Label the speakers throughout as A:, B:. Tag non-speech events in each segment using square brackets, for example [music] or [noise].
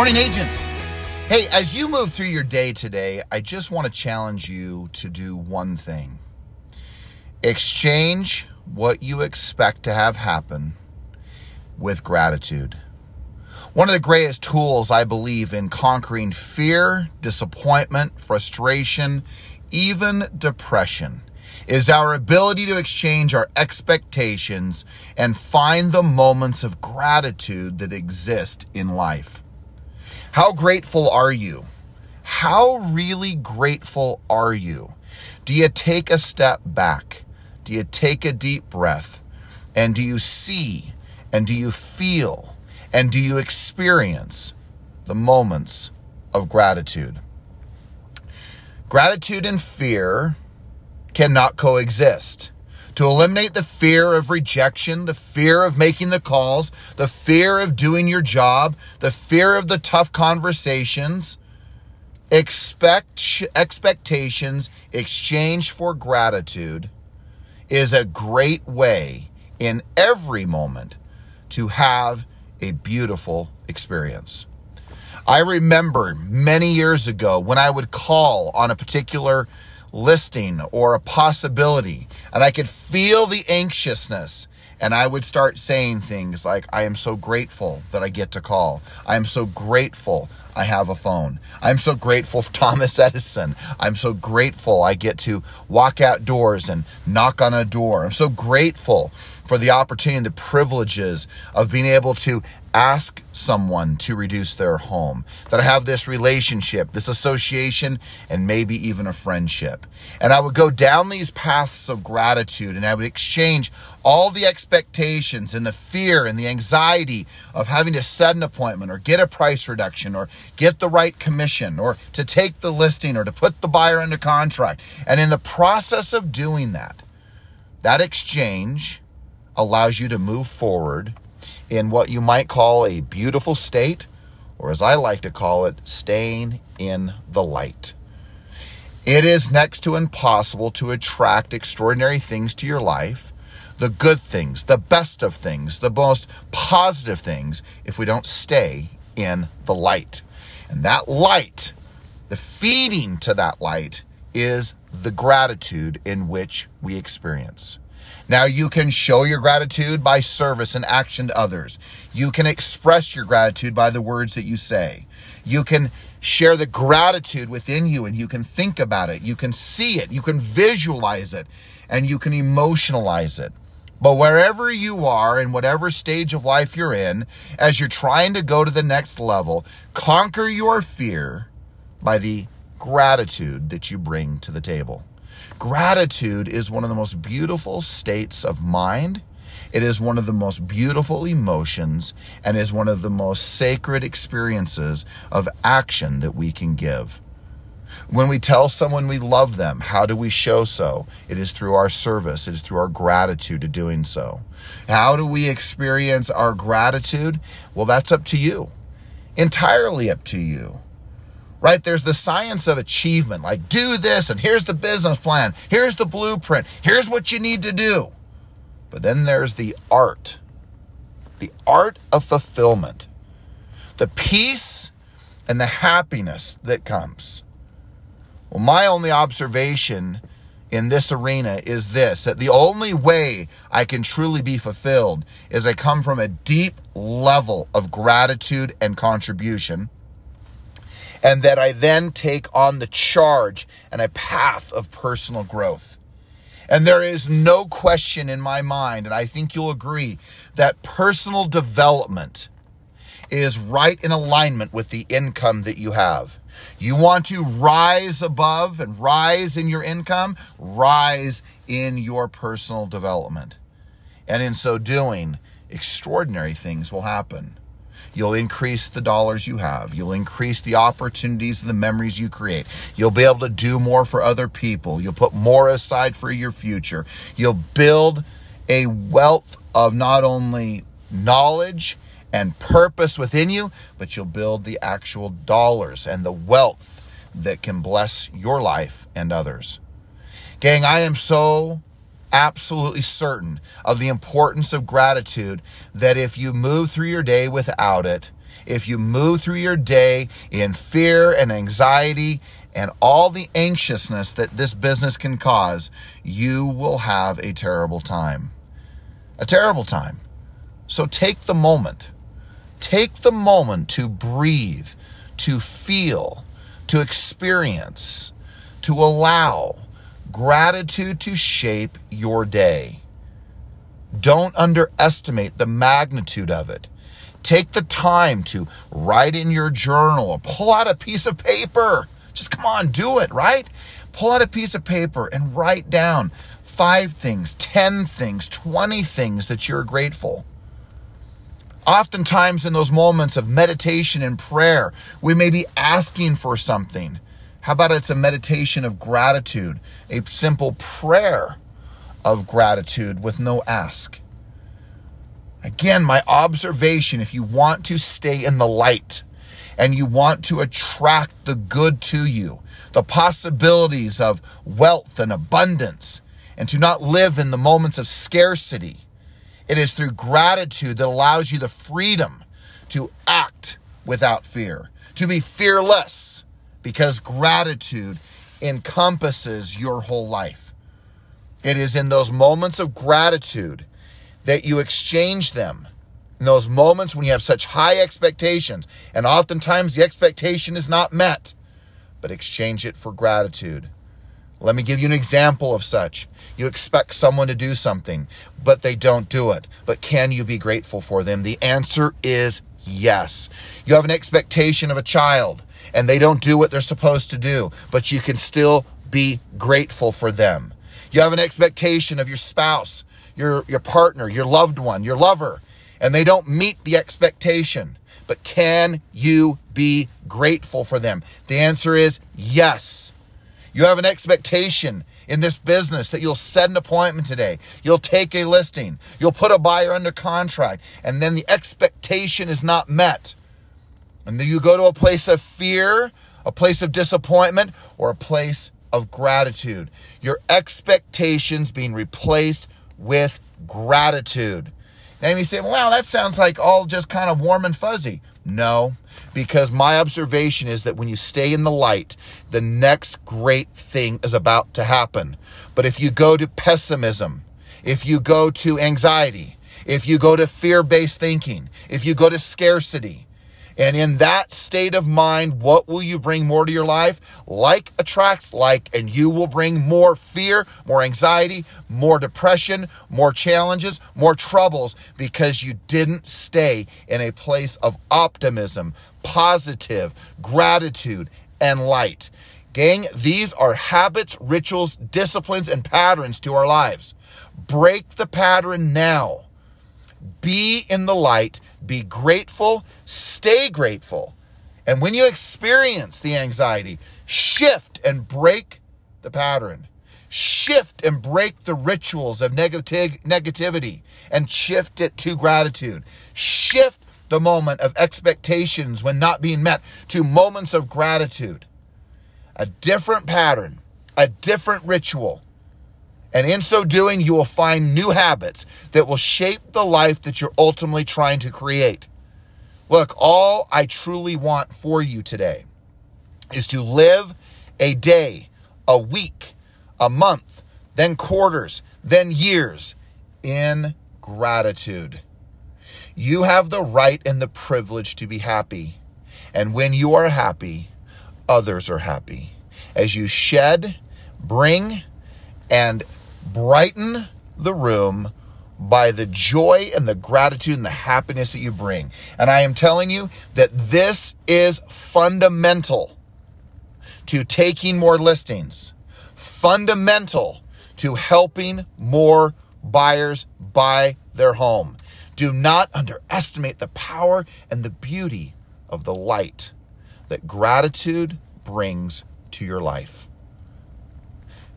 A: morning, agents. Hey, as you move through your day today, I just want to challenge you to do one thing exchange what you expect to have happen with gratitude. One of the greatest tools I believe in conquering fear, disappointment, frustration, even depression is our ability to exchange our expectations and find the moments of gratitude that exist in life. How grateful are you? How really grateful are you? Do you take a step back? Do you take a deep breath? And do you see and do you feel and do you experience the moments of gratitude? Gratitude and fear cannot coexist. To eliminate the fear of rejection, the fear of making the calls, the fear of doing your job, the fear of the tough conversations, expect expectations exchange for gratitude is a great way in every moment to have a beautiful experience. I remember many years ago when I would call on a particular listing or a possibility, and I could feel the anxiousness. And I would start saying things like, I am so grateful that I get to call. I am so grateful I have a phone. I'm so grateful for [laughs] Thomas Edison. I'm so grateful I get to walk outdoors and knock on a door. I'm so grateful for the opportunity and the privileges of being able to ask someone to reduce their home, that I have this relationship, this association, and maybe even a friendship. And I would go down these paths of gratitude and I would exchange all the expectations and the fear and the anxiety of having to set an appointment or get a price reduction or get the right commission or to take the listing or to put the buyer under contract. And in the process of doing that, that exchange allows you to move forward in what you might call a beautiful state, or as I like to call it, staying in the light. It is next to impossible to attract extraordinary things to your life, the good things, the best of things, the most positive things, if we don't stay in the light. And that light, the feeding to that light, is the gratitude in which we experience. Now you can show your gratitude by service and action to others. You can express your gratitude by the words that you say. You can share the gratitude within you and you can think about it. You can see it. You can visualize it and you can emotionalize it. But wherever you are, in whatever stage of life you're in, as you're trying to go to the next level, conquer your fear by the gratitude that you bring to the table. Gratitude is one of the most beautiful states of mind. It is one of the most beautiful emotions and is one of the most sacred experiences of action that we can give. When we tell someone we love them, how do we show so? It is through our service, it is through our gratitude to doing so. How do we experience our gratitude? Well, that's up to you, entirely up to you right? There's the science of achievement, like do this, and here's the business plan, here's the blueprint, here's what you need to do. But then there's the art, the art of fulfillment, the peace and the happiness that comes. Well, my only observation in this arena is this that the only way I can truly be fulfilled is I come from a deep level of gratitude and contribution and that I then take on the charge and a path of personal growth. And there is no question in my mind, and I think you'll agree, that personal development is right in alignment with the income that you have. You want to rise above and rise in your income, rise in your personal development. And in so doing, extraordinary things will happen. You'll increase the dollars you have. You'll increase the opportunities and the memories you create. You'll be able to do more for other people. You'll put more aside for your future. You'll build a wealth of not only knowledge and purpose within you, but you'll build the actual dollars and the wealth that can bless your life and others. Gang, I am so absolutely certain of the importance of gratitude that if you move through your day without it, if you move through your day in fear and anxiety and all the anxiousness that this business can cause, you will have a terrible time. A terrible time. So take the moment. Take the moment to breathe, to feel, to experience, to allow gratitude to shape your day. Don't underestimate the magnitude of it. Take the time to write in your journal or pull out a piece of paper. Just come on, do it, right? Pull out a piece of paper and write down five things, 10 things, 20 things that you're grateful. Oftentimes, in those moments of meditation and prayer, we may be asking for something. How about it's a meditation of gratitude, a simple prayer of gratitude with no ask? Again, my observation if you want to stay in the light and you want to attract the good to you, the possibilities of wealth and abundance, and to not live in the moments of scarcity, it is through gratitude that allows you the freedom to act without fear, to be fearless, because gratitude encompasses your whole life. It is in those moments of gratitude that you exchange them. In those moments when you have such high expectations, and oftentimes the expectation is not met, but exchange it for gratitude. Let me give you an example of such. You expect someone to do something, but they don't do it. But can you be grateful for them? The answer is yes. You have an expectation of a child, and they don't do what they're supposed to do, but you can still be grateful for them. You have an expectation of your spouse, your, your partner, your loved one, your lover, and they don't meet the expectation. But can you be grateful for them? The answer is yes. You have an expectation in this business that you'll set an appointment today. You'll take a listing. You'll put a buyer under contract. And then the expectation is not met. And you go to a place of fear, a place of disappointment, or a place of gratitude. Your expectations being replaced with gratitude. And you say, wow, that sounds like all just kind of warm and fuzzy. No, because my observation is that when you stay in the light, the next great thing is about to happen. But if you go to pessimism, if you go to anxiety, if you go to fear based thinking, if you go to scarcity, and in that state of mind, what will you bring more to your life? Like attracts like, and you will bring more fear, more anxiety, more depression, more challenges, more troubles because you didn't stay in a place of optimism, positive, gratitude, and light. Gang, these are habits, rituals, disciplines, and patterns to our lives. Break the pattern now. Be in the light, be grateful, stay grateful. And when you experience the anxiety, shift and break the pattern. Shift and break the rituals of negati- negativity and shift it to gratitude. Shift the moment of expectations when not being met to moments of gratitude. A different pattern, a different ritual and in so doing, you will find new habits that will shape the life that you're ultimately trying to create. Look, all I truly want for you today is to live a day, a week, a month, then quarters, then years in gratitude. You have the right and the privilege to be happy. And when you are happy, others are happy. As you shed, bring, and brighten the room by the joy and the gratitude and the happiness that you bring. And I am telling you that this is fundamental to taking more listings, fundamental to helping more buyers buy their home. Do not underestimate the power and the beauty of the light that gratitude brings to your life.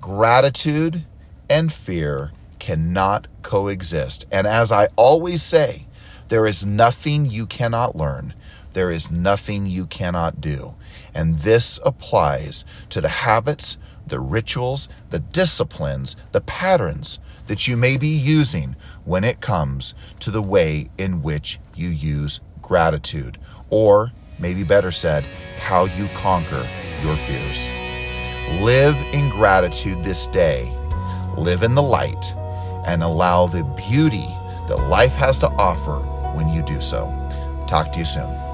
A: Gratitude and fear cannot coexist. And as I always say, there is nothing you cannot learn. There is nothing you cannot do. And this applies to the habits, the rituals, the disciplines, the patterns that you may be using when it comes to the way in which you use gratitude, or maybe better said, how you conquer your fears. Live in gratitude this day, live in the light, and allow the beauty that life has to offer when you do so. Talk to you soon.